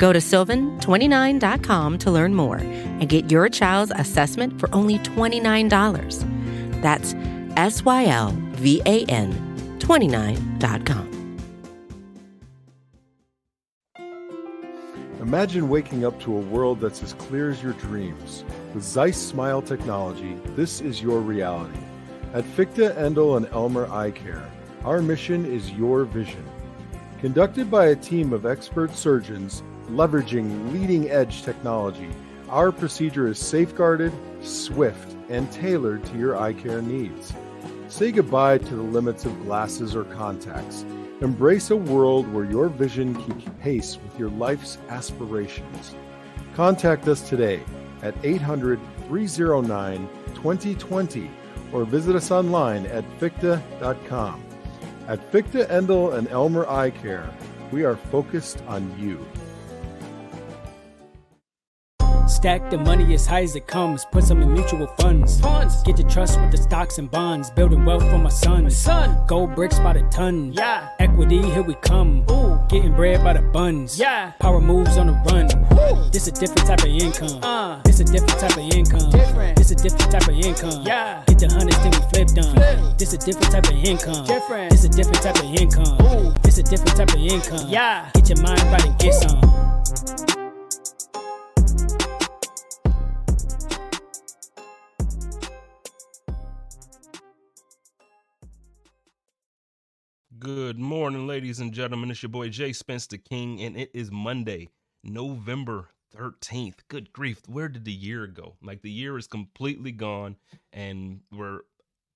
Go to sylvan29.com to learn more and get your child's assessment for only $29. That's S Y L V A N 29.com. Imagine waking up to a world that's as clear as your dreams. With Zeiss Smile technology, this is your reality. At Fichte, Endl, and Elmer Eye Care, our mission is your vision. Conducted by a team of expert surgeons leveraging leading edge technology, our procedure is safeguarded, swift, and tailored to your eye care needs. Say goodbye to the limits of glasses or contacts. Embrace a world where your vision keeps pace with your life's aspirations. Contact us today at 800 309 2020 or visit us online at fichte.com. At Fichte Endl and Elmer Eye Care, we are focused on you. Stack the money as high as it comes. Put some in mutual funds. Funds. Get the trust with the stocks and bonds. Building wealth for my son. My Son. Gold bricks by the ton. Yeah. Equity, here we come. Ooh. Getting bread by the buns. Yeah. Power moves on the run. Woo. This a different type of income. Uh. This a different type of income. Different. This a different type of income. Yeah. Get the hundreds, then we flip done. Flip. This a different type of income. Different. This a different type of income. Ooh. This a different type of income. Yeah. Get your mind right and get some. Good morning, ladies and gentlemen. It's your boy Jay Spencer King, and it is Monday, November 13th. Good grief, where did the year go? Like the year is completely gone, and we're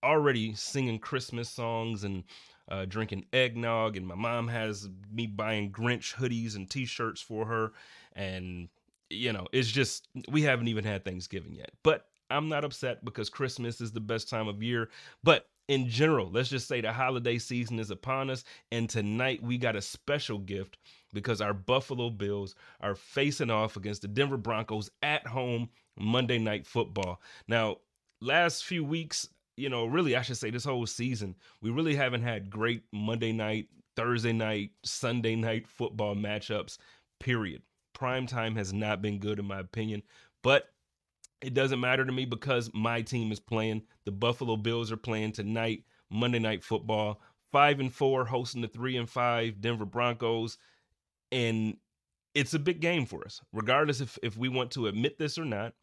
already singing Christmas songs and uh, drinking eggnog. And my mom has me buying Grinch hoodies and t shirts for her. And, you know, it's just, we haven't even had Thanksgiving yet. But I'm not upset because Christmas is the best time of year. But in general, let's just say the holiday season is upon us. And tonight we got a special gift because our Buffalo Bills are facing off against the Denver Broncos at home Monday Night Football. Now, last few weeks, you know, really, I should say this whole season, we really haven't had great Monday night, Thursday night, Sunday night football matchups, period. Prime time has not been good, in my opinion. But it doesn't matter to me because my team is playing. The Buffalo Bills are playing tonight, Monday Night Football. Five and four hosting the three and five Denver Broncos. And it's a big game for us, regardless if, if we want to admit this or not.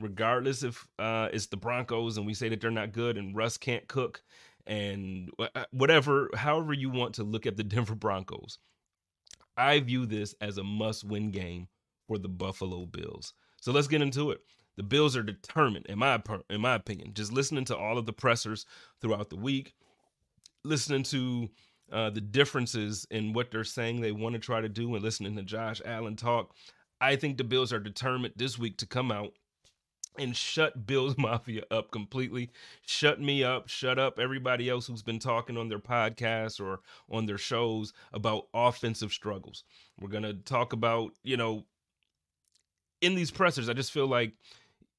Regardless if uh, it's the Broncos and we say that they're not good and Russ can't cook and whatever, however you want to look at the Denver Broncos. I view this as a must win game for the Buffalo Bills. So let's get into it. The Bills are determined, in my in my opinion. Just listening to all of the pressers throughout the week, listening to uh, the differences in what they're saying they want to try to do, and listening to Josh Allen talk, I think the Bills are determined this week to come out and shut Bills Mafia up completely. Shut me up, shut up everybody else who's been talking on their podcasts or on their shows about offensive struggles. We're going to talk about, you know, in these pressers, I just feel like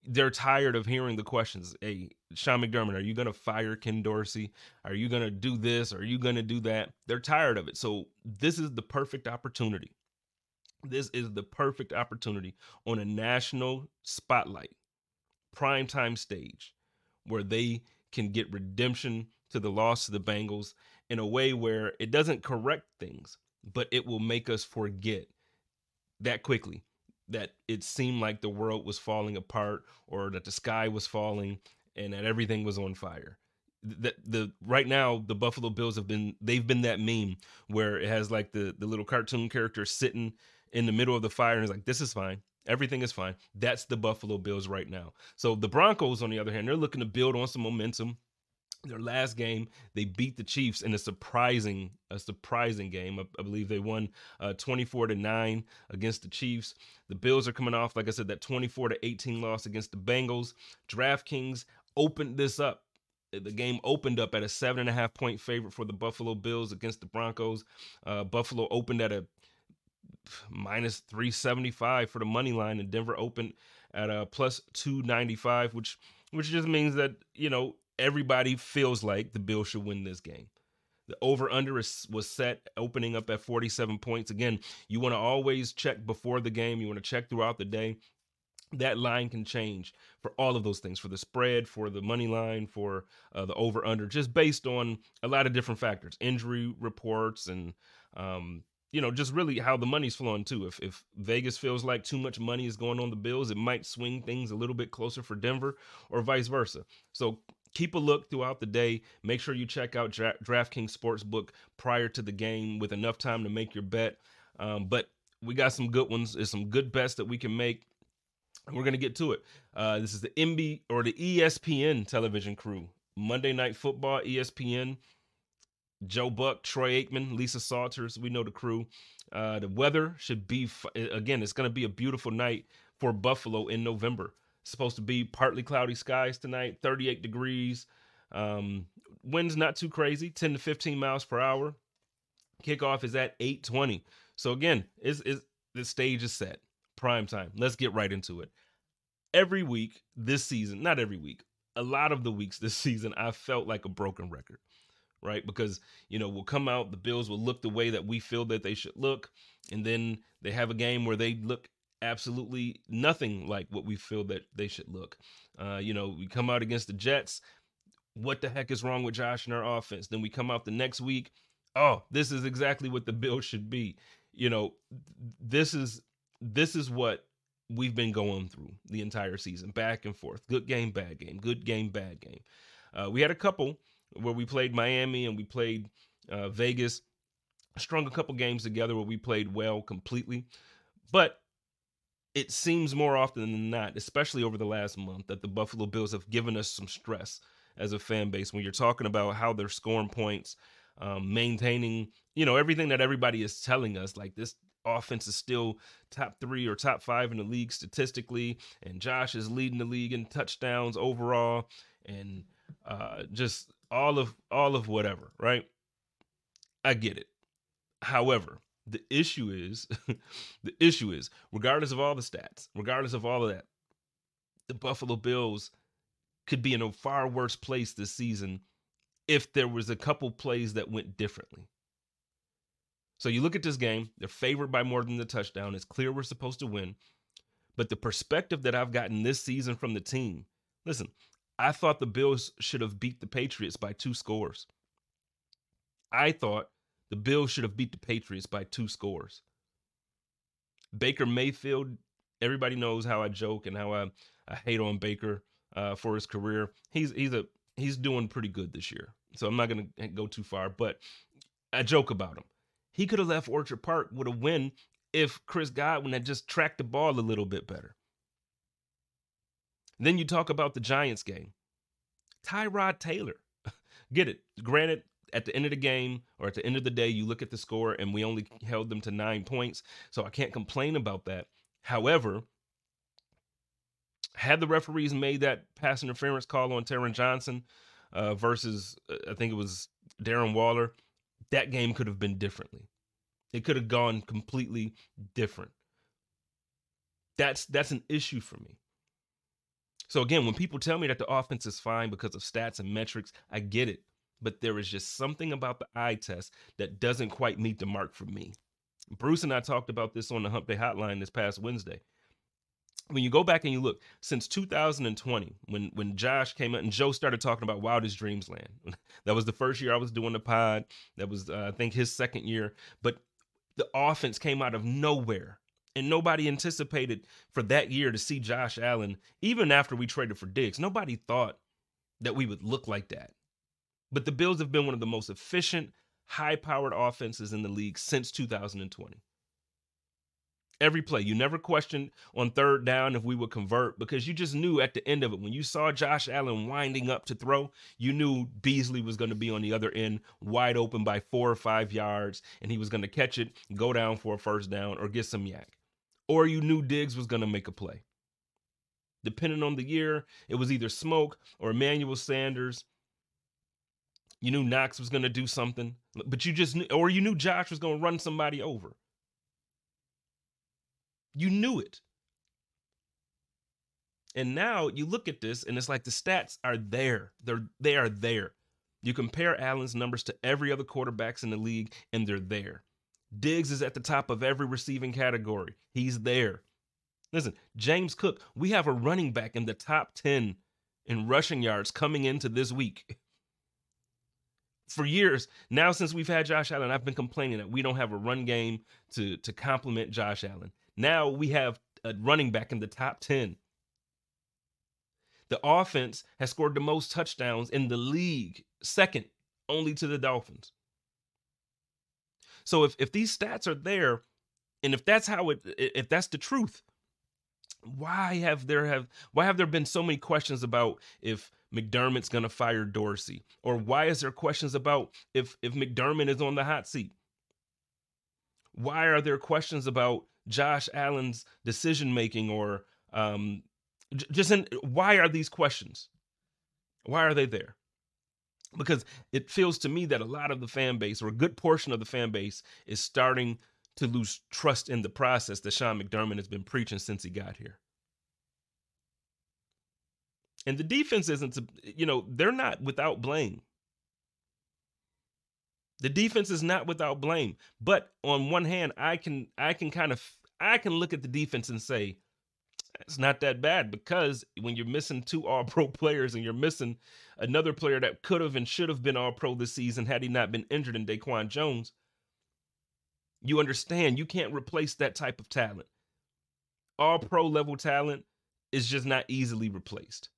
they're tired of hearing the questions. Hey, Sean McDermott, are you going to fire Ken Dorsey? Are you going to do this? Are you going to do that? They're tired of it. So, this is the perfect opportunity. This is the perfect opportunity on a national spotlight, primetime stage, where they can get redemption to the loss of the Bengals in a way where it doesn't correct things, but it will make us forget that quickly that it seemed like the world was falling apart or that the sky was falling and that everything was on fire. That the right now the Buffalo Bills have been they've been that meme where it has like the the little cartoon character sitting in the middle of the fire and is like this is fine. Everything is fine. That's the Buffalo Bills right now. So the Broncos on the other hand, they're looking to build on some momentum. Their last game they beat the chiefs in a surprising a surprising game. I, I believe they won uh, 24 to 9 against the chiefs. The bills are coming off like i said that 24 to 18 loss against the bengals. Draftkings opened this up. The game opened up at a seven and a half point favorite for the buffalo bills against the broncos. Uh, buffalo opened at a minus 375 for the money line and denver opened at a plus 295 which which just means that you know everybody feels like the Bills should win this game. The over under was set opening up at 47 points. Again, you want to always check before the game, you want to check throughout the day. That line can change for all of those things for the spread, for the money line, for uh, the over under, just based on a lot of different factors, injury reports, and um, you know, just really how the money's flowing too. If if Vegas feels like too much money is going on the Bills, it might swing things a little bit closer for Denver or vice versa. So keep a look throughout the day. Make sure you check out Dra- DraftKings Sportsbook prior to the game with enough time to make your bet. Um, but we got some good ones. There's some good bets that we can make. And we're going to get to it. Uh, this is the MB or the ESPN television crew. Monday Night Football, ESPN. Joe Buck, Troy Aikman, Lisa Salters. We know the crew. Uh, the weather should be, again, it's going to be a beautiful night for Buffalo in November supposed to be partly cloudy skies tonight, 38 degrees. Um, wind's not too crazy, 10 to 15 miles per hour. Kickoff is at 8:20. So again, is is the stage is set. Prime time. Let's get right into it. Every week this season, not every week, a lot of the weeks this season, I felt like a broken record, right? Because, you know, we'll come out, the Bills will look the way that we feel that they should look. And then they have a game where they look absolutely nothing like what we feel that they should look. Uh, you know, we come out against the Jets. What the heck is wrong with Josh and our offense? Then we come out the next week. Oh, this is exactly what the Bills should be. You know, this is this is what we've been going through the entire season, back and forth. Good game, bad game. Good game, bad game. Uh, we had a couple where we played Miami and we played uh, Vegas. Strung a couple games together where we played well completely, but it seems more often than not, especially over the last month, that the Buffalo Bills have given us some stress as a fan base when you're talking about how they're scoring points, um, maintaining, you know, everything that everybody is telling us. Like this offense is still top three or top five in the league statistically, and Josh is leading the league in touchdowns overall, and uh, just all of all of whatever, right? I get it. However, the issue is, the issue is, regardless of all the stats, regardless of all of that, the Buffalo Bills could be in a far worse place this season if there was a couple plays that went differently. So you look at this game, they're favored by more than the touchdown. It's clear we're supposed to win. But the perspective that I've gotten this season from the team, listen, I thought the Bills should have beat the Patriots by two scores. I thought the Bills should have beat the Patriots by two scores. Baker Mayfield, everybody knows how I joke and how I, I hate on Baker uh, for his career. He's he's a he's doing pretty good this year. So I'm not gonna go too far, but I joke about him. He could have left Orchard Park with a win if Chris Godwin had just tracked the ball a little bit better. Then you talk about the Giants game. Tyrod Taylor. Get it. Granted, at the end of the game or at the end of the day, you look at the score and we only held them to nine points. So I can't complain about that. However, had the referees made that pass interference call on Taron Johnson uh, versus, uh, I think it was Darren Waller, that game could have been differently. It could have gone completely different. That's that's an issue for me. So again, when people tell me that the offense is fine because of stats and metrics, I get it but there is just something about the eye test that doesn't quite meet the mark for me. Bruce and I talked about this on the Hump Day Hotline this past Wednesday. When you go back and you look, since 2020, when when Josh came out and Joe started talking about Wildest Dreams Land, that was the first year I was doing the pod. That was, uh, I think, his second year. But the offense came out of nowhere and nobody anticipated for that year to see Josh Allen, even after we traded for Diggs. Nobody thought that we would look like that. But the Bills have been one of the most efficient, high powered offenses in the league since 2020. Every play. You never questioned on third down if we would convert because you just knew at the end of it, when you saw Josh Allen winding up to throw, you knew Beasley was going to be on the other end, wide open by four or five yards, and he was going to catch it, go down for a first down, or get some YAC. Or you knew Diggs was going to make a play. Depending on the year, it was either Smoke or Emmanuel Sanders. You knew Knox was going to do something, but you just knew, or you knew Josh was going to run somebody over. You knew it. And now you look at this and it's like the stats are there. They're they are there. You compare Allen's numbers to every other quarterbacks in the league and they're there. Diggs is at the top of every receiving category. He's there. Listen, James Cook, we have a running back in the top 10 in rushing yards coming into this week. For years, now since we've had Josh Allen, I've been complaining that we don't have a run game to to complement Josh Allen. Now we have a running back in the top 10. The offense has scored the most touchdowns in the league, second only to the Dolphins. So if, if these stats are there, and if that's how it if that's the truth, why have there have why have there been so many questions about if McDermott's gonna fire Dorsey? Or why is there questions about if if McDermott is on the hot seat? Why are there questions about Josh Allen's decision making or um, just in why are these questions? Why are they there? Because it feels to me that a lot of the fan base or a good portion of the fan base is starting to lose trust in the process that Sean McDermott has been preaching since he got here. And the defense isn't, you know, they're not without blame. The defense is not without blame. But on one hand, I can I can kind of I can look at the defense and say it's not that bad because when you're missing two all pro players and you're missing another player that could have and should have been all pro this season had he not been injured in Daquan Jones, you understand you can't replace that type of talent. All pro level talent is just not easily replaced.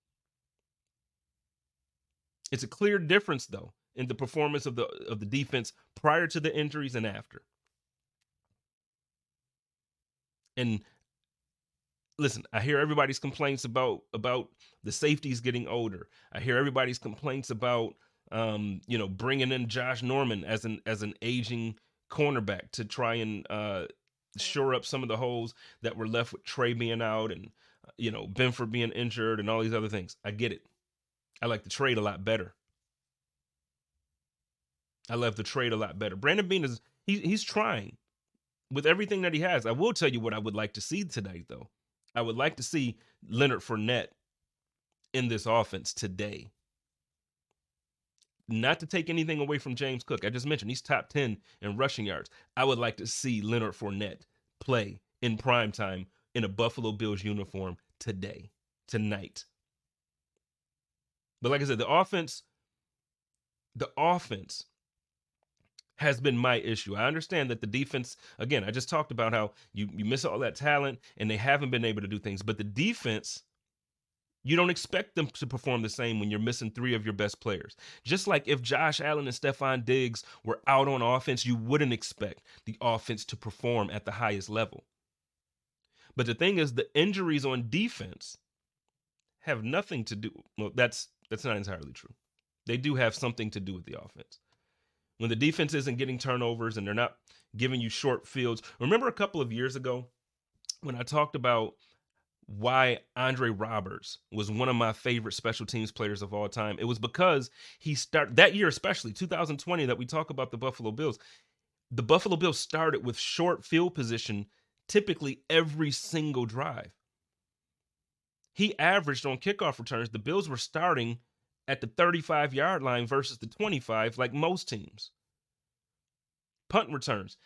It's a clear difference though in the performance of the of the defense prior to the injuries and after. And listen, I hear everybody's complaints about about the safeties getting older. I hear everybody's complaints about um, you know, bringing in Josh Norman as an as an aging cornerback to try and uh shore up some of the holes that were left with Trey being out and you know, Benford being injured and all these other things. I get it. I like the trade a lot better. I love the trade a lot better. Brandon Beane is he, he's trying with everything that he has. I will tell you what I would like to see tonight, though. I would like to see Leonard Fournette in this offense today. Not to take anything away from James Cook. I just mentioned he's top 10 in rushing yards. I would like to see Leonard Fournette play in prime time in a Buffalo Bills uniform today, tonight. But like I said, the offense, the offense has been my issue. I understand that the defense, again, I just talked about how you, you miss all that talent and they haven't been able to do things. But the defense, you don't expect them to perform the same when you're missing three of your best players. Just like if Josh Allen and Stefon Diggs were out on offense, you wouldn't expect the offense to perform at the highest level. But the thing is, the injuries on defense have nothing to do. Well, that's that's not entirely true. They do have something to do with the offense when the defense isn't getting turnovers and they're not giving you short fields. Remember a couple of years ago when I talked about why Andre Roberts was one of my favorite special teams players of all time. It was because he started that year, especially 2020, that we talk about the Buffalo Bills. The Buffalo Bills started with short field position typically every single drive. He averaged on kickoff returns, the Bills were starting at the 35 yard line versus the 25, like most teams. Punt returns,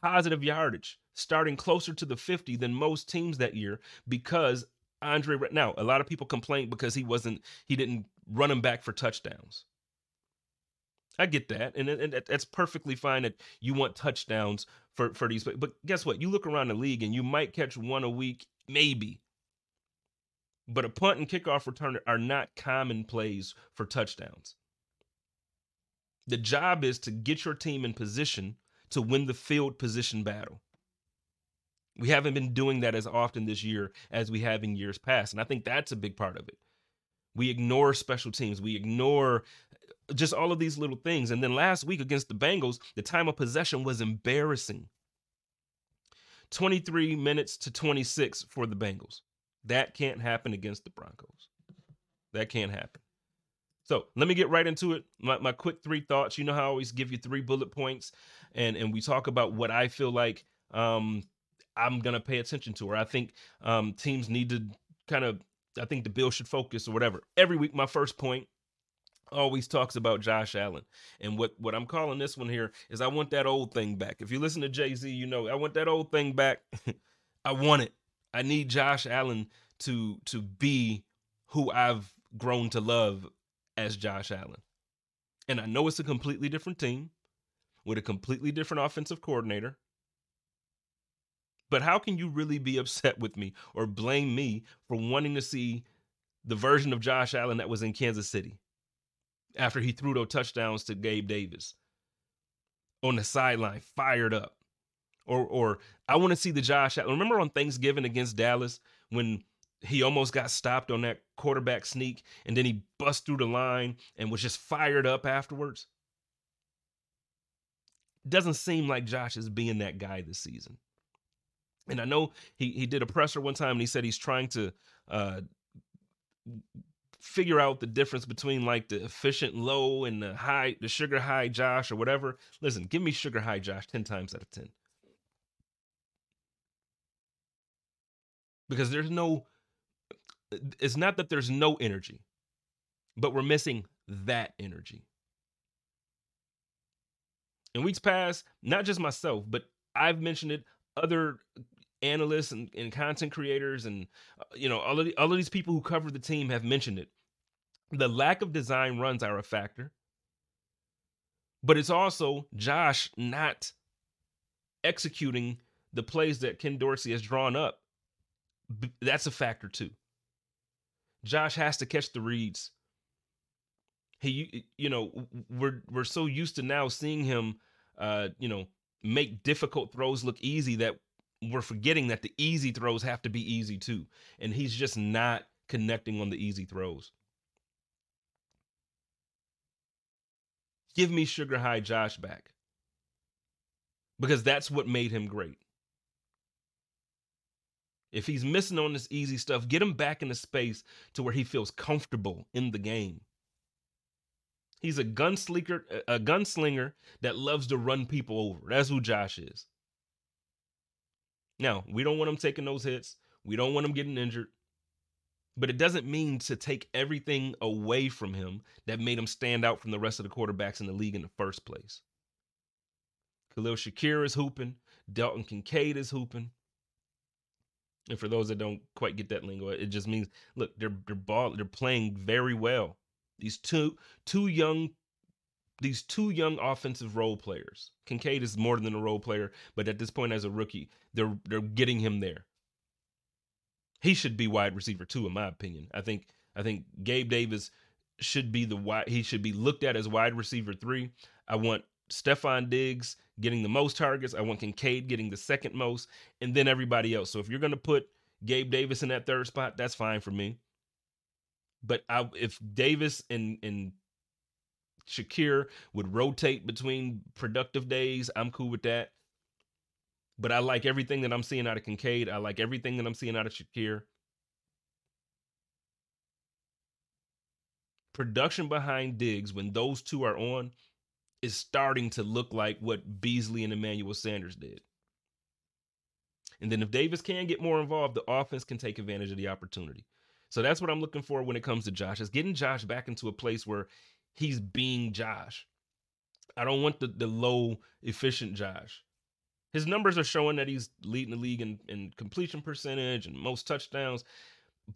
positive yardage, starting closer to the 50 than most teams that year because Andre. Now, a lot of people complain because he wasn't, he didn't run him back for touchdowns. I get that, and, and that's perfectly fine that you want touchdowns for for these. But guess what? You look around the league, and you might catch one a week, maybe. But a punt and kickoff returner are not common plays for touchdowns. The job is to get your team in position to win the field position battle. We haven't been doing that as often this year as we have in years past. And I think that's a big part of it. We ignore special teams. We ignore uh, just all of these little things. And then last week against the Bengals, the time of possession was embarrassing 23 minutes to 26 for the Bengals. That can't happen against the Broncos. That can't happen. So let me get right into it. My, my quick three thoughts. You know how I always give you three bullet points, and and we talk about what I feel like um, I'm gonna pay attention to, or I think um, teams need to kind of. I think the bill should focus or whatever. Every week, my first point always talks about Josh Allen. And what what I'm calling this one here is I want that old thing back. If you listen to Jay-Z, you know I want that old thing back. I want it. I need Josh Allen to to be who I've grown to love as Josh Allen. And I know it's a completely different team with a completely different offensive coordinator. But how can you really be upset with me or blame me for wanting to see the version of Josh Allen that was in Kansas City after he threw those touchdowns to Gabe Davis on the sideline, fired up? Or, or I want to see the Josh Allen. Remember on Thanksgiving against Dallas when he almost got stopped on that quarterback sneak and then he bust through the line and was just fired up afterwards. Doesn't seem like Josh is being that guy this season. And I know he he did a presser one time and he said he's trying to uh, figure out the difference between like the efficient low and the high, the sugar high Josh or whatever. Listen, give me sugar high Josh 10 times out of 10. Because there's no it's not that there's no energy, but we're missing that energy. In weeks past, not just myself, but I've mentioned it, other analysts and, and content creators and uh, you know all of, the, all of these people who cover the team have mentioned it. The lack of design runs are a factor, but it's also Josh not executing the plays that Ken Dorsey has drawn up. That's a factor too. Josh has to catch the reads. He, you know, we're we're so used to now seeing him, uh, you know, make difficult throws look easy that we're forgetting that the easy throws have to be easy too, and he's just not connecting on the easy throws. Give me sugar high Josh back because that's what made him great. If he's missing on this easy stuff, get him back in the space to where he feels comfortable in the game. He's a gunslinger, a gunslinger that loves to run people over. That's who Josh is. Now, we don't want him taking those hits. We don't want him getting injured. But it doesn't mean to take everything away from him that made him stand out from the rest of the quarterbacks in the league in the first place. Khalil Shakir is hooping. Dalton Kincaid is hooping. And for those that don't quite get that lingo, it just means look, they're they're ball they're playing very well. These two two young these two young offensive role players. Kincaid is more than a role player, but at this point as a rookie, they're they're getting him there. He should be wide receiver too, in my opinion. I think I think Gabe Davis should be the wide he should be looked at as wide receiver three. I want Stefon Diggs getting the most targets. I want Kincaid getting the second most, and then everybody else. So if you're going to put Gabe Davis in that third spot, that's fine for me. But I, if Davis and and Shakir would rotate between productive days, I'm cool with that. But I like everything that I'm seeing out of Kincaid. I like everything that I'm seeing out of Shakir. Production behind Diggs, when those two are on, is starting to look like what Beasley and Emmanuel Sanders did. And then if Davis can get more involved, the offense can take advantage of the opportunity. So that's what I'm looking for when it comes to Josh, is getting Josh back into a place where he's being Josh. I don't want the, the low efficient Josh. His numbers are showing that he's leading the league in, in completion percentage and most touchdowns.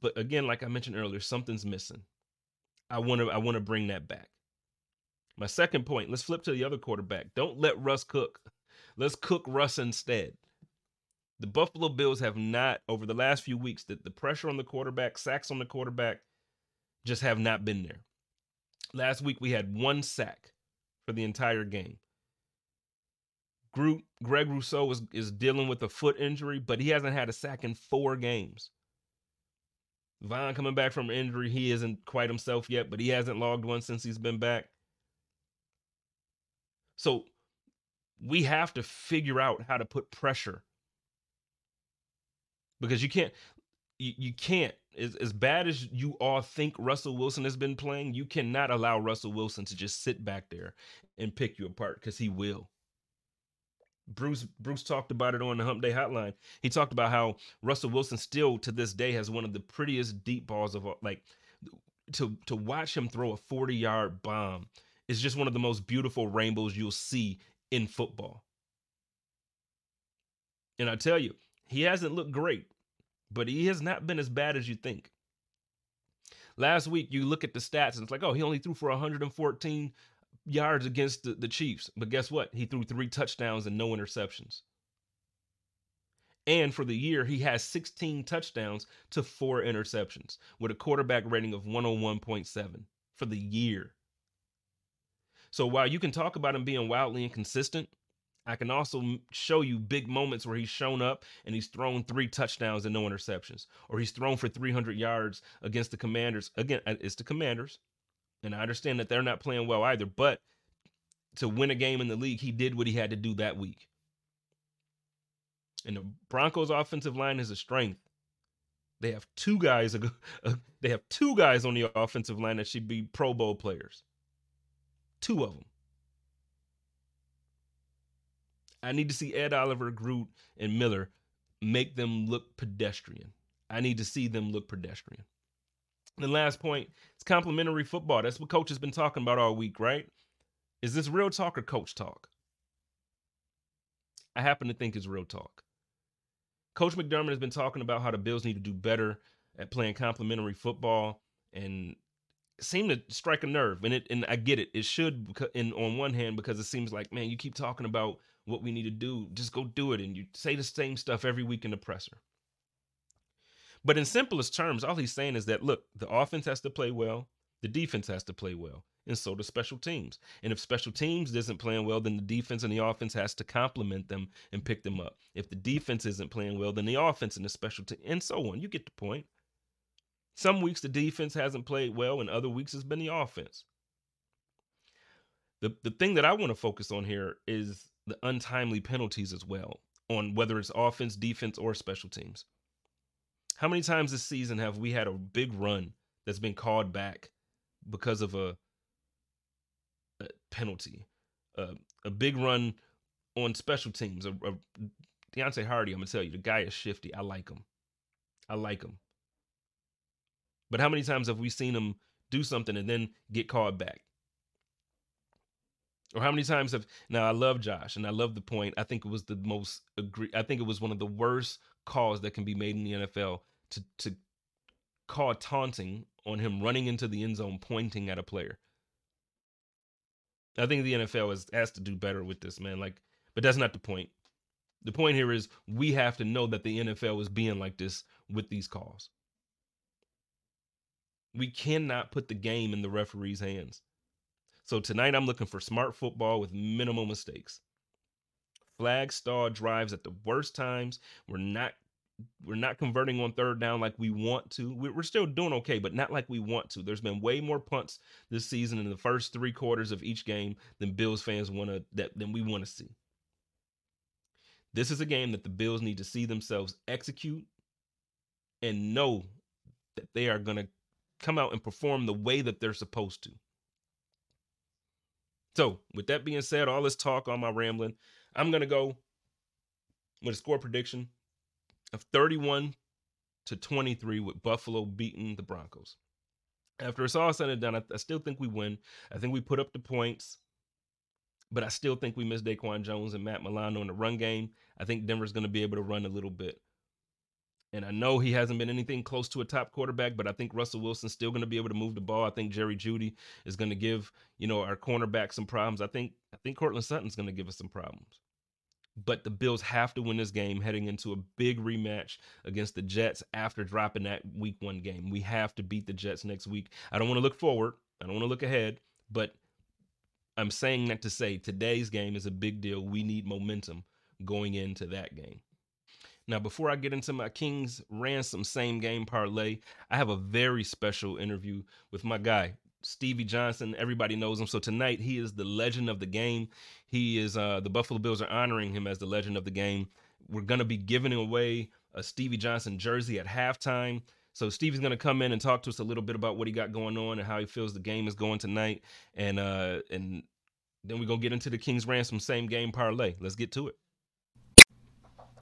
But again, like I mentioned earlier, something's missing. I want to I want to bring that back. My second point, let's flip to the other quarterback. Don't let Russ cook. Let's cook Russ instead. The Buffalo Bills have not, over the last few weeks, that the pressure on the quarterback, sacks on the quarterback, just have not been there. Last week we had one sack for the entire game. Groot, Greg Rousseau is, is dealing with a foot injury, but he hasn't had a sack in four games. Von coming back from injury, he isn't quite himself yet, but he hasn't logged one since he's been back. So we have to figure out how to put pressure because you can't you, you can't as, as bad as you all think Russell Wilson has been playing, you cannot allow Russell Wilson to just sit back there and pick you apart because he will. Bruce Bruce talked about it on the Hump Day Hotline. He talked about how Russell Wilson still to this day has one of the prettiest deep balls of all. Like to to watch him throw a 40 yard bomb is just one of the most beautiful rainbows you'll see in football. And I tell you, he hasn't looked great, but he has not been as bad as you think. Last week, you look at the stats and it's like, oh, he only threw for 114 yards against the, the Chiefs. But guess what? He threw three touchdowns and no interceptions. And for the year, he has 16 touchdowns to four interceptions with a quarterback rating of 101.7 for the year. So while you can talk about him being wildly inconsistent, I can also show you big moments where he's shown up and he's thrown three touchdowns and no interceptions, or he's thrown for 300 yards against the Commanders. Again, uh, it's the Commanders, and I understand that they're not playing well either, but to win a game in the league, he did what he had to do that week. And the Broncos' offensive line is a strength. They have two guys. They have two guys on the offensive line that should be Pro Bowl players. Two of them. I need to see Ed Oliver, Groot, and Miller make them look pedestrian. I need to see them look pedestrian. The last point is complementary football. That's what coach has been talking about all week, right? Is this real talk or coach talk? I happen to think it's real talk. Coach McDermott has been talking about how the Bills need to do better at playing complementary football and seem to strike a nerve. And it and I get it. It should in on one hand because it seems like, man, you keep talking about what we need to do, just go do it and you say the same stuff every week in the presser. But in simplest terms, all he's saying is that look, the offense has to play well, the defense has to play well, and so do special teams. And if special teams isn't playing well, then the defense and the offense has to complement them and pick them up. If the defense isn't playing well, then the offense and the special team, and so on. You get the point. Some weeks the defense hasn't played well, and other weeks it's been the offense. The the thing that I want to focus on here is the untimely penalties as well, on whether it's offense, defense, or special teams. How many times this season have we had a big run that's been called back because of a, a penalty? Uh, a big run on special teams. A, a, Deonte Harty, I'm gonna tell you, the guy is shifty. I like him. I like him. But how many times have we seen him do something and then get called back? Or how many times have now I love Josh and I love the point. I think it was the most agree I think it was one of the worst calls that can be made in the NFL to to call taunting on him running into the end zone pointing at a player. I think the NFL has has to do better with this, man. Like, but that's not the point. The point here is we have to know that the NFL is being like this with these calls. We cannot put the game in the referee's hands. So tonight I'm looking for smart football with minimal mistakes. Flag stall drives at the worst times. We're not we're not converting on third down like we want to. We're still doing okay, but not like we want to. There's been way more punts this season in the first three quarters of each game than Bills fans want to that than we want to see. This is a game that the Bills need to see themselves execute and know that they are going to come out and perform the way that they're supposed to. So, with that being said, all this talk, all my rambling, I'm going to go with a score prediction of 31 to 23 with Buffalo beating the Broncos. After it's all said and done, I, I still think we win. I think we put up the points, but I still think we miss Daquan Jones and Matt Milano in the run game. I think Denver's going to be able to run a little bit. And I know he hasn't been anything close to a top quarterback, but I think Russell Wilson's still going to be able to move the ball. I think Jerry Jeudy is going to give, you know, our cornerback some problems. I think I think Courtland Sutton's going to give us some problems. But the Bills have to win this game heading into a big rematch against the Jets after dropping that week 1 game. We have to beat the Jets next week. I don't want to look forward. I don't want to look ahead, but I'm saying that to say today's game is a big deal. We need momentum going into that game. Now, before I get into my Kings Ransom same game parlay, I have a very special interview with my guy, Stevie Johnson. Everybody knows him. So tonight, he is the legend of the game. He is, uh, the Buffalo Bills are honoring him as the legend of the game. We're going to be giving away a Stevie Johnson jersey at halftime. So Stevie's going to come in and talk to us a little bit about what he got going on and how he feels the game is going tonight. And uh and then we're going to get into the Kings Ransom same game parlay. Let's get to it.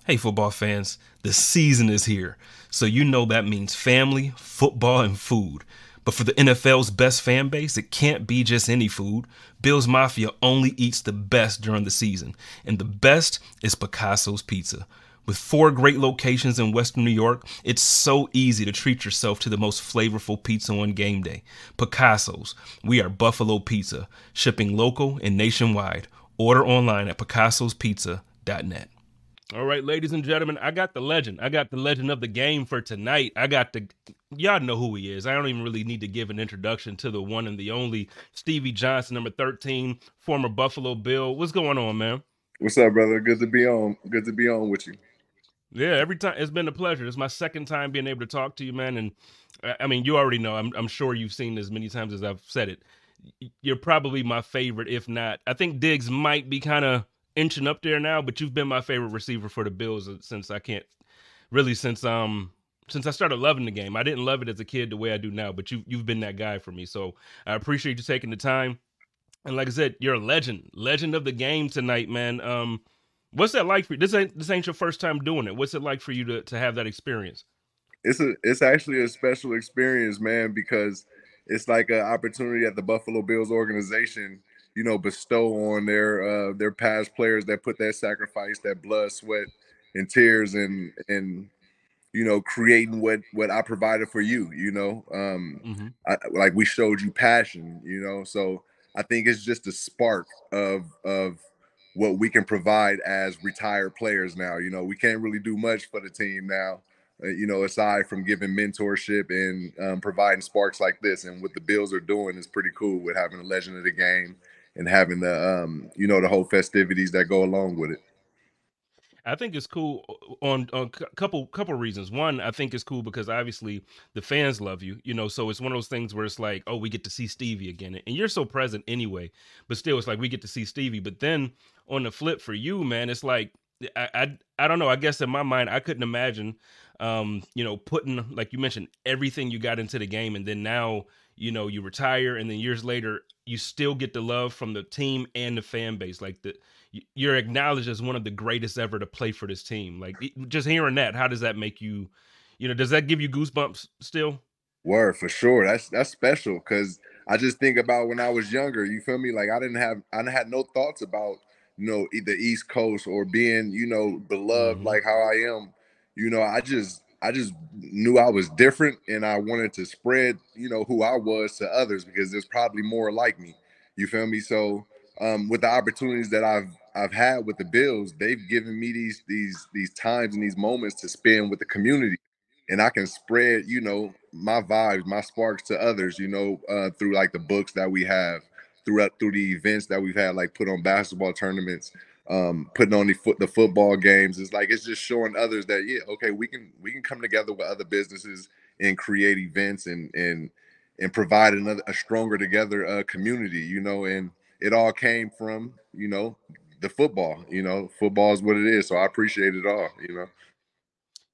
Hey, football fans, the season is here. So you know that means family, football, and food. But for the NFL's best fan base, it can't be just any food. Bills Mafia only eats the best during the season, and the best is Picasso's Pizza. With four great locations in Western New York, it's so easy to treat yourself to the most flavorful pizza on game day. Picasso's. We are Buffalo Pizza, shipping local and nationwide. Order online at picassospizza.net. All right, ladies and gentlemen, I got the legend. I got the legend of the game for tonight. I got the y'all know who he is. I don't even really need to give an introduction to the one and the only Stevie Johnson, number 13, former Buffalo Bill. What's going on, man? What's up, brother? Good to be on. Good to be on with you. Yeah, every time it's been a pleasure. It's my second time being able to talk to you, man. And I mean, you already know. I'm I'm sure you've seen as many times as I've said it. You're probably my favorite, if not. I think Diggs might be kind of inching up there now, but you've been my favorite receiver for the Bills since I can't really since um since I started loving the game. I didn't love it as a kid the way I do now, but you you've been that guy for me. So I appreciate you taking the time. And like I said, you're a legend, legend of the game tonight, man. Um, what's that like for you? This ain't this ain't your first time doing it. What's it like for you to to have that experience? It's a it's actually a special experience, man, because it's like an opportunity at the Buffalo Bills organization you know, bestow on their uh, their past players that put that sacrifice, that blood, sweat, and tears, and and you know, creating what what I provided for you. You know, um, mm-hmm. I, like we showed you passion. You know, so I think it's just a spark of of what we can provide as retired players now. You know, we can't really do much for the team now. Uh, you know, aside from giving mentorship and um, providing sparks like this, and what the Bills are doing is pretty cool with having a legend of the game and having the um, you know the whole festivities that go along with it. I think it's cool on a couple couple reasons. One, I think it's cool because obviously the fans love you, you know. So it's one of those things where it's like, oh, we get to see Stevie again, and you're so present anyway. But still, it's like we get to see Stevie. But then on the flip for you, man, it's like I I, I don't know. I guess in my mind, I couldn't imagine, um, you know, putting like you mentioned everything you got into the game, and then now you know you retire and then years later you still get the love from the team and the fan base like the you're acknowledged as one of the greatest ever to play for this team like just hearing that how does that make you you know does that give you goosebumps still word for sure that's that's special because i just think about when i was younger you feel me like i didn't have i had no thoughts about you know the east coast or being you know beloved mm-hmm. like how i am you know i just I just knew I was different and I wanted to spread, you know, who I was to others because there's probably more like me. You feel me? So um, with the opportunities that I've I've had with the Bills, they've given me these these these times and these moments to spend with the community. And I can spread, you know, my vibes, my sparks to others, you know, uh, through like the books that we have, throughout through the events that we've had, like put on basketball tournaments, um, putting on the foot the football games. It's like it's just showing others that yeah, okay, we can we can come together with other businesses and create events and and and provide another a stronger together uh, community. You know, and it all came from you know the football. You know, football is what it is. So I appreciate it all. You know.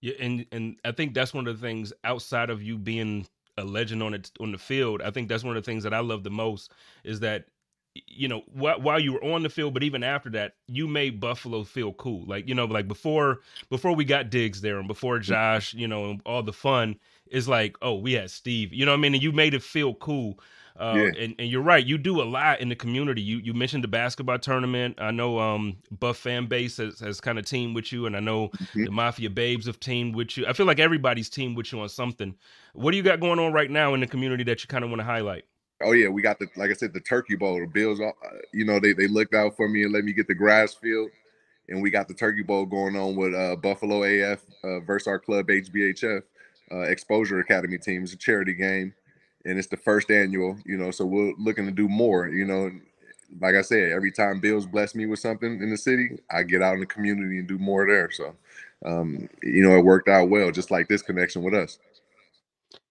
Yeah, and and I think that's one of the things outside of you being a legend on it on the field. I think that's one of the things that I love the most is that you know, while, while you were on the field, but even after that, you made Buffalo feel cool. Like, you know, like before before we got Diggs there and before mm. Josh, you know, and all the fun is like, oh, we had Steve. You know what I mean? And you made it feel cool. Uh, yeah. and, and you're right, you do a lot in the community. You you mentioned the basketball tournament. I know um Buff fan base has, has kind of teamed with you, and I know mm-hmm. the Mafia Babes have teamed with you. I feel like everybody's teamed with you on something. What do you got going on right now in the community that you kind of want to highlight? Oh yeah, we got the like I said, the Turkey Bowl. The Bills, uh, you know, they they looked out for me and let me get the grass field, and we got the Turkey Bowl going on with uh, Buffalo AF uh, versus our club HBHF uh, Exposure Academy team. It's a charity game, and it's the first annual. You know, so we're looking to do more. You know, like I said, every time Bills bless me with something in the city, I get out in the community and do more there. So, um, you know, it worked out well, just like this connection with us.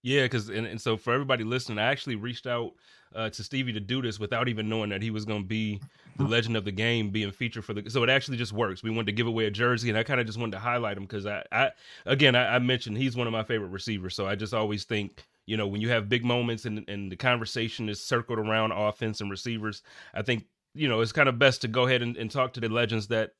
Yeah, because and, and so for everybody listening, I actually reached out uh, to Stevie to do this without even knowing that he was going to be the legend of the game being featured for the. So it actually just works. We wanted to give away a jersey, and I kind of just wanted to highlight him because I, I, again, I, I, mentioned he's one of my favorite receivers. So I just always think, you know, when you have big moments and and the conversation is circled around offense and receivers, I think you know it's kind of best to go ahead and, and talk to the legends that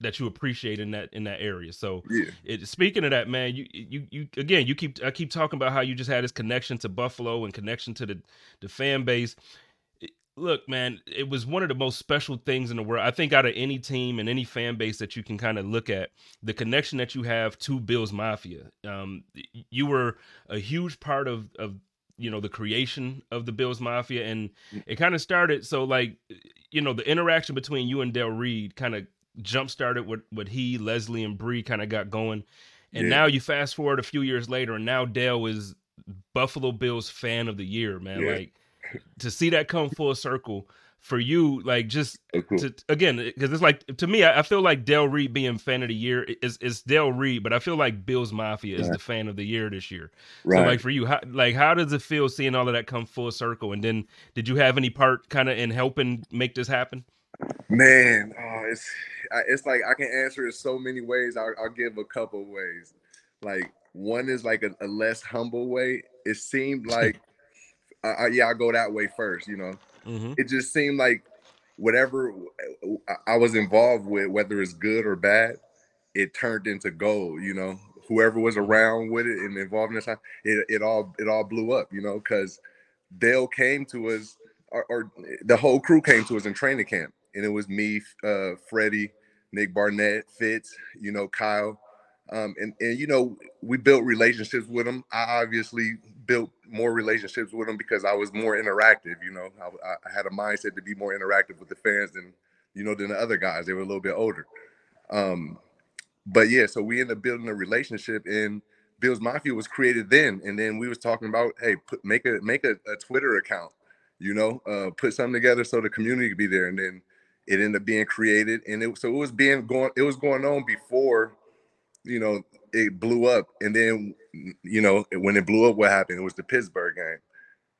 that you appreciate in that in that area. So yeah. it, speaking of that, man, you you you again, you keep I keep talking about how you just had this connection to Buffalo and connection to the the fan base. Look, man, it was one of the most special things in the world. I think out of any team and any fan base that you can kind of look at, the connection that you have to Bills Mafia. Um, you were a huge part of of you know the creation of the Bills Mafia, and mm. it kind of started. So like, you know, the interaction between you and Del Reid kind of jump started what what he, Leslie, and Bree kind of got going. And yeah. now you fast forward a few years later, and now Dale is Buffalo Bills fan of the year, man. Yeah. Like to see that come full circle for you, like just cool. to again, because it's like to me, I, I, feel like Del Reid being fan of the year is is Del Reid, but I feel like Bills Mafia is the fan of the year this year. Right. So like for you, how like how does it feel seeing all of that come full circle? And then did you have any part kind of in helping make this happen? Man, oh, it's it's like I can answer it so many ways. I'll, I'll give a couple ways. Like one is like a, a less humble way. It seemed like, uh, yeah, I go that way first. You know, mm-hmm. it just seemed like whatever I was involved with, whether it's good or bad, it turned into gold. You know, whoever was around with it and involved in this time, it it all it all blew up. You know, because Dale came to us, or, or the whole crew came to us in training camp and it was me, uh, Freddie, Nick Barnett, Fitz, you know, Kyle. Um, and, and, you know, we built relationships with them. I obviously built more relationships with them because I was more interactive, you know, I, I had a mindset to be more interactive with the fans than, you know, than the other guys. They were a little bit older. Um, but yeah, so we ended up building a relationship and Bills Mafia was created then. And then we was talking about, hey, put, make a, make a, a Twitter account, you know, uh, put something together so the community could be there. And then it ended up being created, and it so it was being going it was going on before, you know, it blew up, and then you know when it blew up, what happened? It was the Pittsburgh game.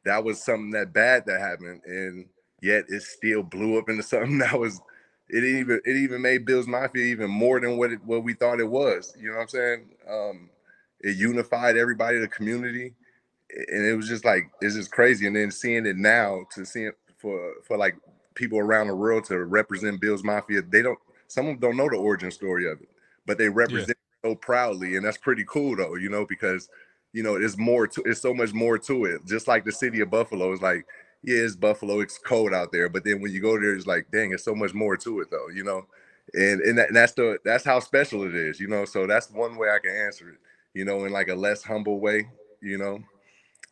That was something that bad that happened, and yet it still blew up into something that was it even it even made Bills Mafia even more than what it what we thought it was. You know what I'm saying? Um, it unified everybody, the community, and it was just like it's just crazy. And then seeing it now to see it for for like people around the world to represent Bills Mafia. They don't. Some of them don't know the origin story of it, but they represent yeah. so proudly, and that's pretty cool though. You know, because you know it's more to. It's so much more to it. Just like the city of Buffalo is like, yeah, it's Buffalo. It's cold out there, but then when you go there, it's like, dang, it's so much more to it though. You know, and and, that, and that's the that's how special it is. You know, so that's one way I can answer it. You know, in like a less humble way. You know,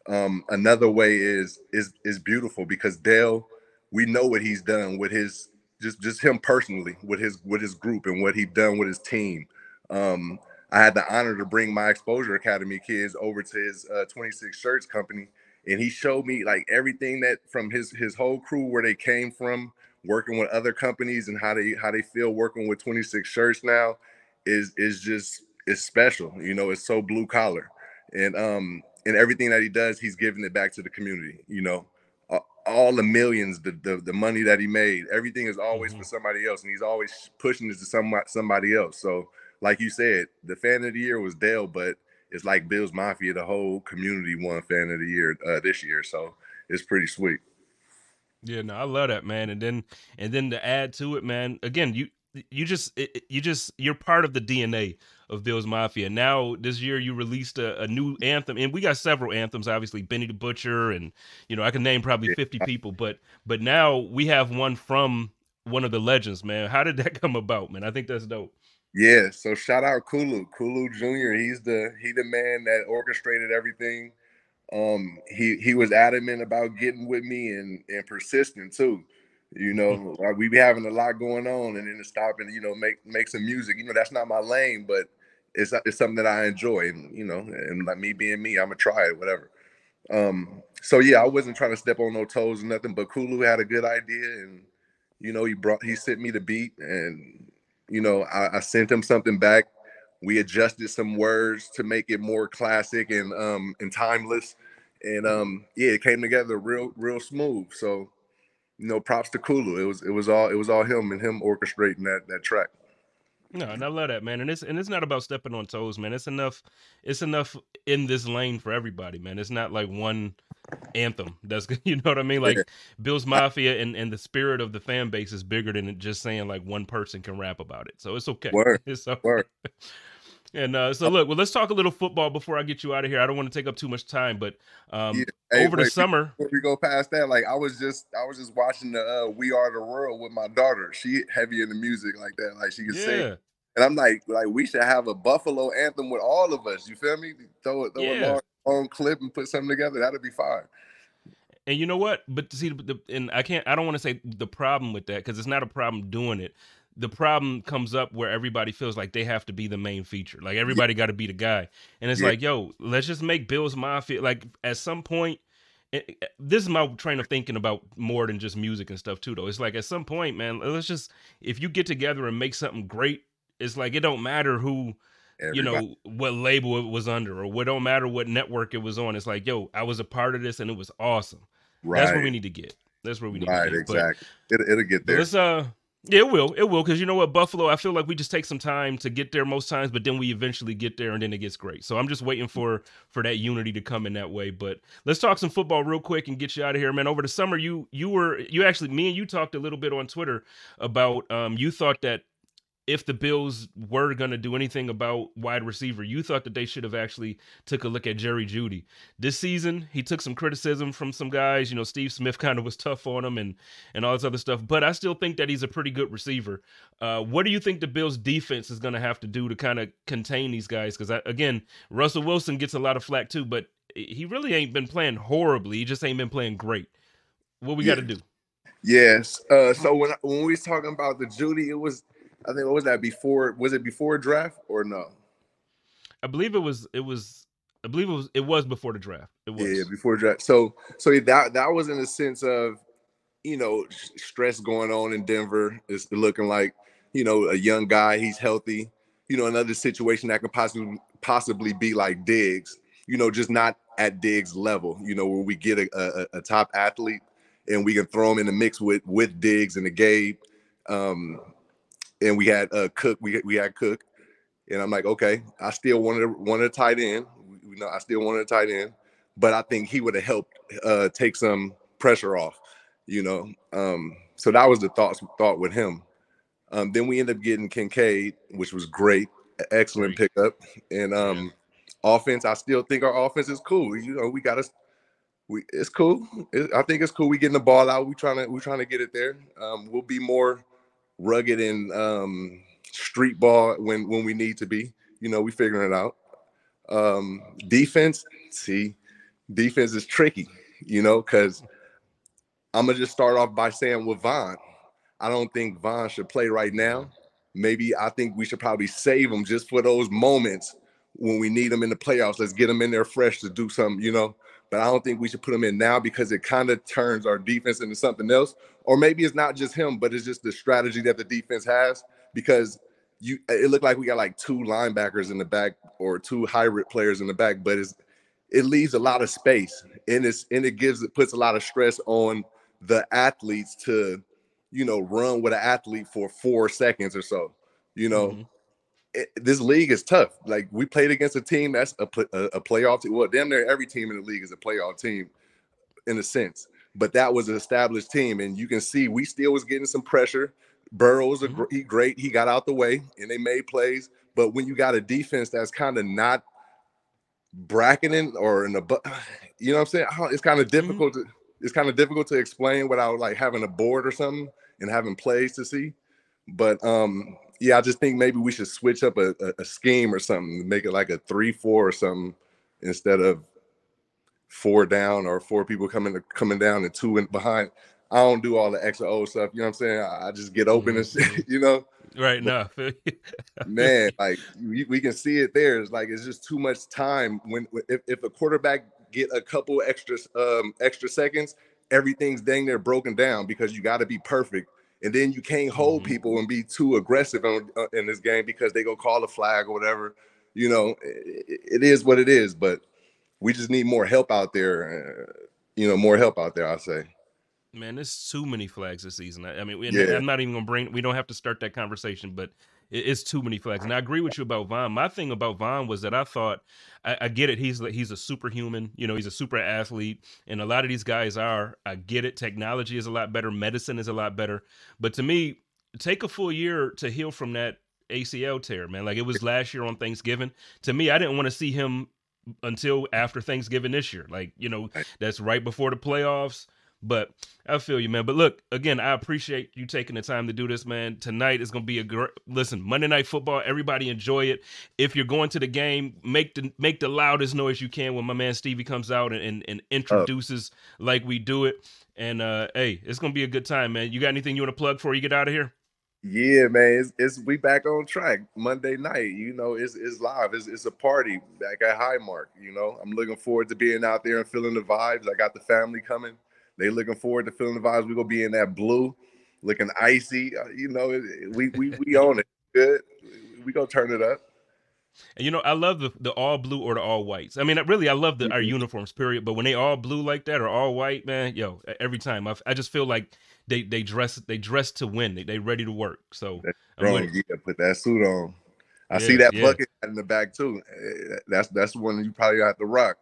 um, another way is is is beautiful because Dale we know what he's done with his just just him personally with his with his group and what he done with his team. Um, I had the honor to bring my Exposure Academy kids over to his uh, 26 Shirts company, and he showed me like everything that from his his whole crew where they came from, working with other companies and how they how they feel working with 26 Shirts now is is just is special. You know, it's so blue collar, and um and everything that he does, he's giving it back to the community. You know, all the millions, the, the, the money that he made, everything is always mm-hmm. for somebody else, and he's always pushing it to somebody somebody else. So, like you said, the fan of the year was Dale, but it's like Bills Mafia, the whole community won fan of the year uh, this year. So it's pretty sweet. Yeah, no, I love that, man. And then and then to add to it, man, again, you you just you just you're part of the DNA of Bills Mafia. Now this year you released a, a, new anthem, and we got several anthems. Obviously, Benny the Butcher, and you know I can name probably fifty people. But but now we have one from one of the legends, man. How did that come about, man? I think that's dope. Yeah. So shout out Kulu, Kulu Jr. He's the he the man that orchestrated everything. Um, he he was adamant about getting with me and and persistent too. You know, we be having a lot going on, and then to stop and you know make make some music. You know, that's not my lane, but it's it's something that I enjoy, and you know, and like me being me, I'm gonna try it, whatever. Um, so yeah, I wasn't trying to step on no toes or nothing, but Kulu had a good idea, and You know, he brought he sent me the beat, and you know, I, I sent him something back. We adjusted some words to make it more classic and um and timeless, and um yeah, it came together real real smooth. So, you know, props to Kulu. It was it was all it was all him and him orchestrating that that track. No, and I love that, man. And it's and it's not about stepping on toes, man. It's enough. It's enough in this lane for everybody, man. It's not like one anthem. That's you know what I mean. Like Bill's Mafia and and the spirit of the fan base is bigger than just saying like one person can rap about it. So it's okay. Word. It's okay. Word. And uh, so look, well, let's talk a little football before I get you out of here. I don't want to take up too much time, but um, Yeah. Hey, over the summer, Before we go past that, like I was just I was just watching the uh, We Are the World with my daughter. She heavy in the music like that, like she can sing. And I'm like, like we should have a Buffalo anthem with all of us. You feel me? Throw it, throw Yeah. a long, long clip and put something together. That'd be fine. And you know what? But see, the, and I can't. I don't want to say the problem with that because it's not a problem doing it. The problem comes up where everybody feels like they have to be the main feature. Like everybody got to be the guy, and it's Yeah. like, yo, let's just make Bill's Mafia. Like at some point, it, it- this is my train of thinking about more than just music and stuff too. Though it's like at some point, man, let's just if you get together and make something great, it's like it don't matter who you know what label it was under or what don't matter what network it was on. It's like, yo, I was a part of this and it was awesome. right, That's where we need to get. That's where we need right, to get. But exactly. It, it'll get there. let's uh yeah, it will. It will because you know what, Buffalo. I feel like we just take some time to get there most times, but then we eventually get there, and then it gets great. So I'm just waiting for for that unity to come in that way. But let's talk some football real quick and get you out of here, man. Over the summer, you you were you actually me and you talked a little bit on Twitter about um you thought that if the Bills were going to do anything about wide receiver, you thought that they should have actually took a look at Jerry Jeudy. This season, he took some criticism from some guys. You know, Steve Smith kind of was tough on him and and all this other stuff. But I still think that he's a pretty good receiver. Uh, what do you think the Bills' defense is going to have to do to kind of contain these guys? Because again, Russell Wilson gets a lot of flack too, but he really ain't been playing horribly. He just ain't been playing great. What we Yeah. got to do? Yes. Uh, so when when we was talking about the Jeudy, it was I think what was that before? Was it before draft or no? I believe it was. It was. I believe it was. It was before the draft. It was. Yeah, before draft. So so that that was in the sense of you know stress going on in Denver. It's looking like you know a young guy. He's healthy. You know another situation that could possibly possibly be like Diggs. You know just not at Diggs level. You know where we get a, a, a top athlete and we can throw him in the mix with with Diggs and the Gabe. Um, and we had uh, Cook. We we had Cook. And I'm like, okay, I still wanted a, wanted a tight end. We, we know I still wanted a tight end, but I think he would have helped uh, take some pressure off, you know. Um, so that was the thoughts thought with him. Um, then we ended up getting Kincaid, which was great, excellent pickup. And um, offense, I still think our offense is cool. You know, we got us. We it's cool. It, I think it's cool. We getting the ball out. We trying to we trying to get it there. Um, we'll be more rugged and um, street ball when when we need to be. You know, we figuring it out. Um, defense, see, defense is tricky. You know, because I'm gonna just start off by saying with Von, I don't think Von should play right now. Maybe I think we should probably save him just for those moments when we need him in the playoffs. Let's get him in there fresh to do something, you know. But I don't think we should put him in now because it kind of turns our defense into something else. Or maybe it's not just him, but it's just the strategy that the defense has. Because you, it looked like we got like two linebackers in the back or two hybrid players in the back, but it's it leaves a lot of space and it's and it gives it puts a lot of stress on the athletes to you know run with an athlete for four seconds or so you know Mhm. It, this league is tough like we played against a team that's a, a, a playoff team well damn near every team in the league is a playoff team in a sense but that was an established team and you can see we still was getting some pressure Burrow's a Mhm. gr- he great he got out the way and they made plays but when you got a defense that's kind of not bracketing or in the you know what I'm saying? It's kind of difficult to it's kind of difficult to explain without like having a board or something and having plays to see. But um yeah, I just think maybe we should switch up a, a, a scheme or something, make it like a three four or something instead of four down or four people coming coming down and two in behind. I don't do all the X or O stuff. You know what I'm saying? I, I just get open and shit, you know Right now, man like we, we can see it there it's like it's just too much time when if, if a quarterback get a couple extra um extra seconds everything's dang near broken down because you got to be perfect and then you can't hold Mhm. people and be too aggressive on, uh, in this game because they go call a flag or whatever. You know, it, it is what it is. But we just need more help out there. Uh, you know, more help out there. I say. Man, there's too many flags this season. I I mean, and Yeah. I'm not even gonna bring. We don't have to start that conversation, but it's too many flags. And I agree with you about Von. My thing about Von was that I thought, I, I get it. He's like he's a superhuman. You know, he's a super athlete, and a lot of these guys are. I get it. Technology is a lot better. Medicine is a lot better. But to me, take a full year to heal from that ACL tear, man. Like it was last year on Thanksgiving. To me, I didn't want to see him until after Thanksgiving this year. Like you know, that's right before the playoffs. But I feel you, man. But look, again, I appreciate you taking the time to do this, man. Tonight is gonna be a great listen. Monday night football, everybody enjoy it. If you're going to the game, make the make the loudest noise you can when my man Stevie comes out and and, and introduces like we do it. And uh hey, it's gonna be a good time, man. You got anything you want to plug before you get out of here? Yeah, man, it's, it's we back on track Monday night. You know, it's it's live. It's it's a party back at Highmark. You know, I'm looking forward to being out there and feeling the vibes. I got the family coming. They looking forward to feeling the vibes. We gonna be in that blue, looking icy. Uh, you know, we we we own it. Good. We gonna turn it up. And you know, I love the the all blue or the all whites. I mean, really, I love the our Mhm. uniforms. Period. But when they all blue like that or all white, man, yo, every time I, I just feel like they they dress they dress to win. They they ready to work. So with Yeah, put that suit on. I Yeah, see that yeah. bucket in the back too. Eh, That's that's the one you probably have to rock.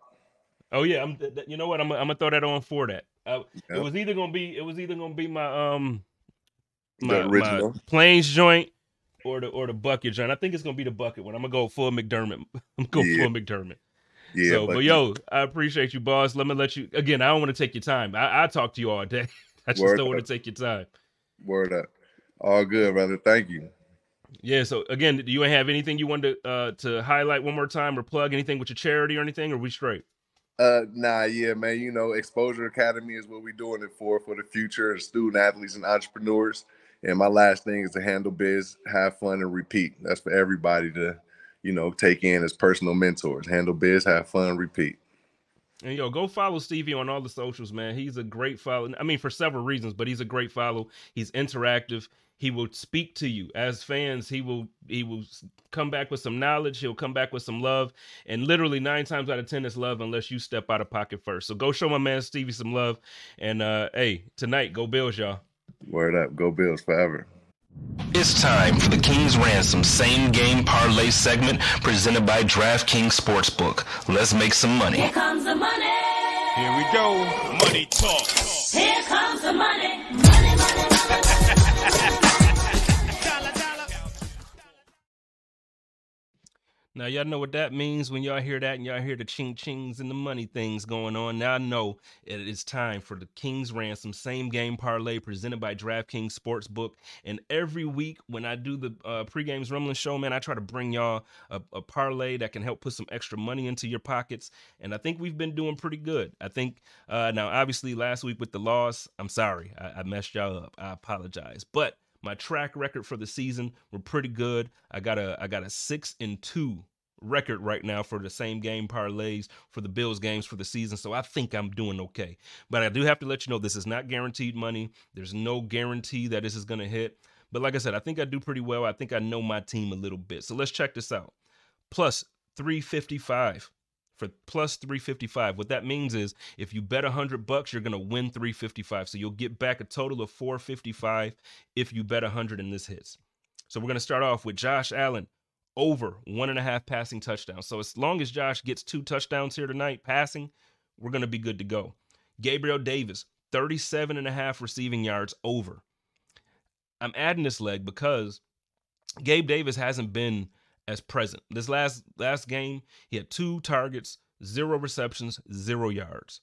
Oh yeah, I'm. th- th- You know what? I'm. I'm gonna throw that on for that. Uh, It was either gonna be. It was either gonna be my um. My, my plains joint. Or the or the bucket joint. I think it's gonna be the bucket one. I'm gonna go full McDermott. I'm gonna go Yeah. full McDermott. Yeah, so, but, but yo, I appreciate you, boss. Let me let you again. I don't want to take your time. I, I talk to you all day. I just Word don't want to take your time. word up. All good, brother. Thank you. Yeah. So again, do you have anything you wanted to uh, to highlight one more time or plug anything with your charity or anything? Or we straight? Uh, nah, yeah, man. You know, Exposure Academy is what we're doing it for for the future of student athletes and entrepreneurs. And my last thing is to handle biz, have fun, and repeat. That's for everybody to, you know, take in as personal mentors. Handle biz, have fun, repeat. And yo, go follow Stevie on all the socials, man. He's a great follow. I mean, for several reasons, but he's a great follow. He's interactive. He will speak to you as fans. He will he will come back with some knowledge. He'll come back with some love. And literally nine times out of ten, it's love unless you step out of pocket first. So go show my man Stevie some love. And uh hey, tonight, go Bills, y'all. Word up. Go Bills forever. It's time for the King's Ransom same game parlay segment presented by DraftKings Sportsbook. Let's make some money. Here comes the money. Here we go. Money talk. Here comes the money. Money, money, Now y'all know what that means when y'all hear that and y'all hear the ching chings and the money things going on. Now I know it is time for the King's Ransom same game parlay presented by DraftKings Sportsbook. And every week when I do the uh, pregames rumbling show, man, I try to bring y'all a, a parlay that can help put some extra money into your pockets. And I think we've been doing pretty good. I think uh, now obviously last week with the loss, I'm sorry I, I messed y'all up. I apologize, but my track record for the season were pretty good. I got a I got a six and two record right now for the same game parlays for the Bills games for the season. So I think I'm doing okay. But I do have to let you know this is not guaranteed money. There's no guarantee that this is gonna hit. But like I said, I think I do pretty well. I think I know my team a little bit. So let's check this out. Plus 355 for plus 355. What that means is if you bet 100 bucks, you're going to win 355. So you'll get back a total of 455 if you bet 100 and this hits. So we're going to start off with Josh Allen over one and a half passing touchdowns. So as long as Josh gets two touchdowns here tonight passing, we're going to be good to go. Gabriel Davis, 37 and a half receiving yards over. I'm adding this leg because Gabe Davis hasn't been as present. This last last game, he had two targets, zero receptions, zero yards.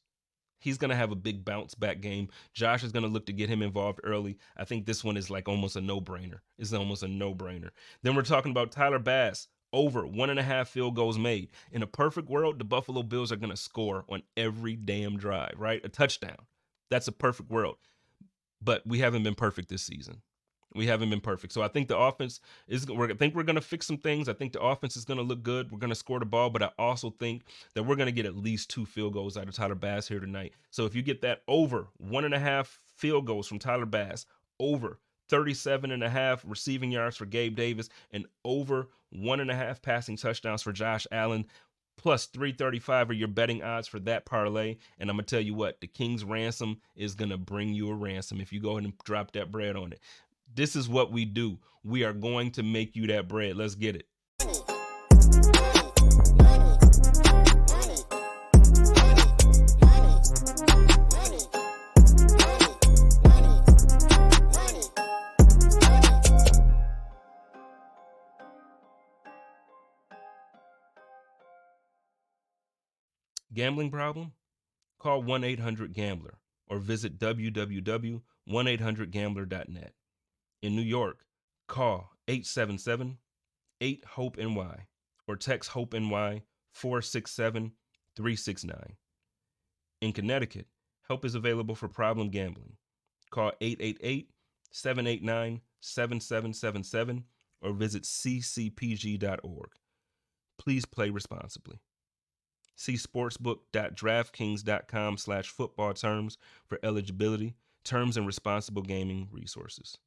He's going to have a big bounce back game. Josh is going to look to get him involved early. I think this one is like almost a no brainer. It's almost a no brainer. Then we're talking about Tyler Bass over one and a half field goals made. In a perfect world, the Buffalo Bills are going to score on every damn drive, right? A touchdown. That's a perfect world. But we haven't been perfect this season. We haven't been perfect. So I think the offense is I think we're going to fix some things. I think the offense is going to look good. We're going to score the ball, but I also think that we're going to get at least two field goals out of Tyler Bass here tonight. So if you get that over one and a half field goals from Tyler Bass, over 37 and a half receiving yards for Gabe Davis, and over one and a half passing touchdowns for Josh Allen. Plus 335 are your betting odds for that parlay. And I'm going to tell you what, the King's ransom is going to bring you a ransom if you go ahead and drop that bread on it. This is what we do. We are going to make you that bread. Let's get it. Gambling problem? Call 1 800 Gambler or visit www.1800Gambler.net. In New York, call 877 8 HOPE NY or text HOPE NY 467 369. In Connecticut, help is available for problem gambling. Call 888 789 7777 or visit ccpg.org. Please play responsibly. See sportsbook.draftkings.com slash football terms for eligibility, terms, and responsible gaming resources.